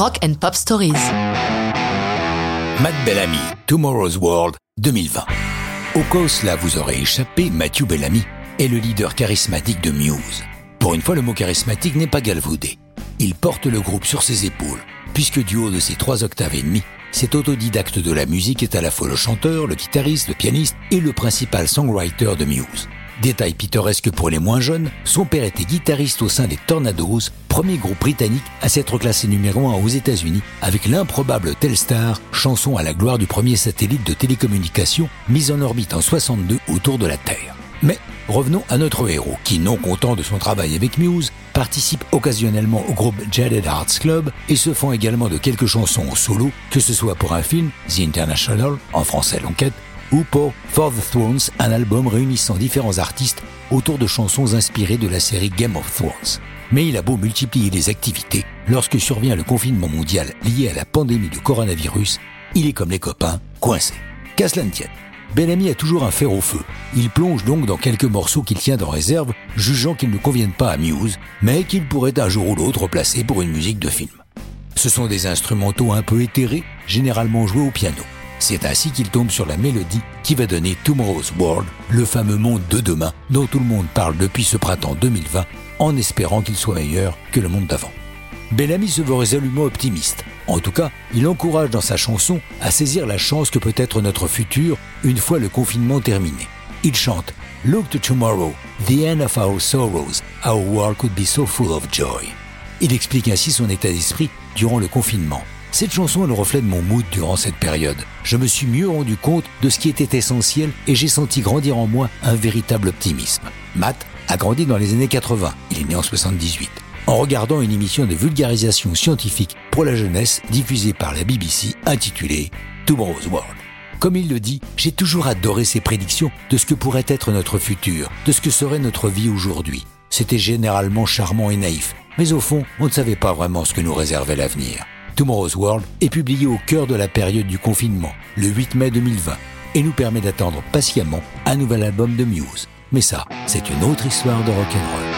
Rock and Pop Stories. Matt Bellamy, Tomorrow's World 2020. Au cas où cela vous aurait échappé, Matthew Bellamy est le leader charismatique de Muse. Pour une fois, le mot charismatique n'est pas galvaudé. Il porte le groupe sur ses épaules, puisque du haut de ses trois octaves et demi, cet autodidacte de la musique est à la fois le chanteur, le guitariste, le pianiste et le principal songwriter de Muse. Détail pittoresque pour les moins jeunes, son père était guitariste au sein des Tornadoes, premier groupe britannique à s'être classé numéro 1 aux États-Unis avec l'improbable Telstar, chanson à la gloire du premier satellite de télécommunication mis en orbite en 62 autour de la Terre. Mais revenons à notre héros, qui, non content de son travail avec Muse, participe occasionnellement au groupe Jaded Hearts Club et se font également de quelques chansons en solo, que ce soit pour un film, The International, en français l'enquête, ou pour For the Thrones, un album réunissant différents artistes autour de chansons inspirées de la série Game of Thrones. Mais il a beau multiplier les activités, lorsque survient le confinement mondial lié à la pandémie du coronavirus, il est comme les copains, coincé. Qu'à cela ne tienne. A toujours un fer au feu. Il plonge donc dans quelques morceaux qu'il tient en réserve, jugeant qu'ils ne conviennent pas à Muse, mais qu'il pourrait un jour ou l'autre placer pour une musique de film. Ce sont des instrumentaux un peu éthérés, généralement joués au piano. C'est ainsi qu'il tombe sur la mélodie qui va donner Tomorrow's World, le fameux monde de demain dont tout le monde parle depuis ce printemps 2020, en espérant qu'il soit meilleur que le monde d'avant. Bellamy se veut résolument optimiste. En tout cas, il encourage dans sa chanson à saisir la chance que peut être notre futur une fois le confinement terminé. Il chante Look to tomorrow, the end of our sorrows, our world could be so full of joy. Il explique ainsi son état d'esprit durant le confinement. Cette chanson est le reflet de mon mood durant cette période. Je me suis mieux rendu compte de ce qui était essentiel et j'ai senti grandir en moi un véritable optimisme. Matt a grandi dans les années 80, il est né en 78 en regardant une émission de vulgarisation scientifique pour la jeunesse diffusée par la BBC intitulée Tomorrow's World. Comme il le dit, j'ai toujours adoré ses prédictions de ce que pourrait être notre futur, de ce que serait notre vie aujourd'hui. C'était généralement charmant et naïf, mais au fond, on ne savait pas vraiment ce que nous réservait l'avenir. Tomorrow's World est publié au cœur de la période du confinement, le 8 mai 2020, et nous permet d'attendre patiemment un nouvel album de Muse. Mais ça, c'est une autre histoire de rock'n'roll.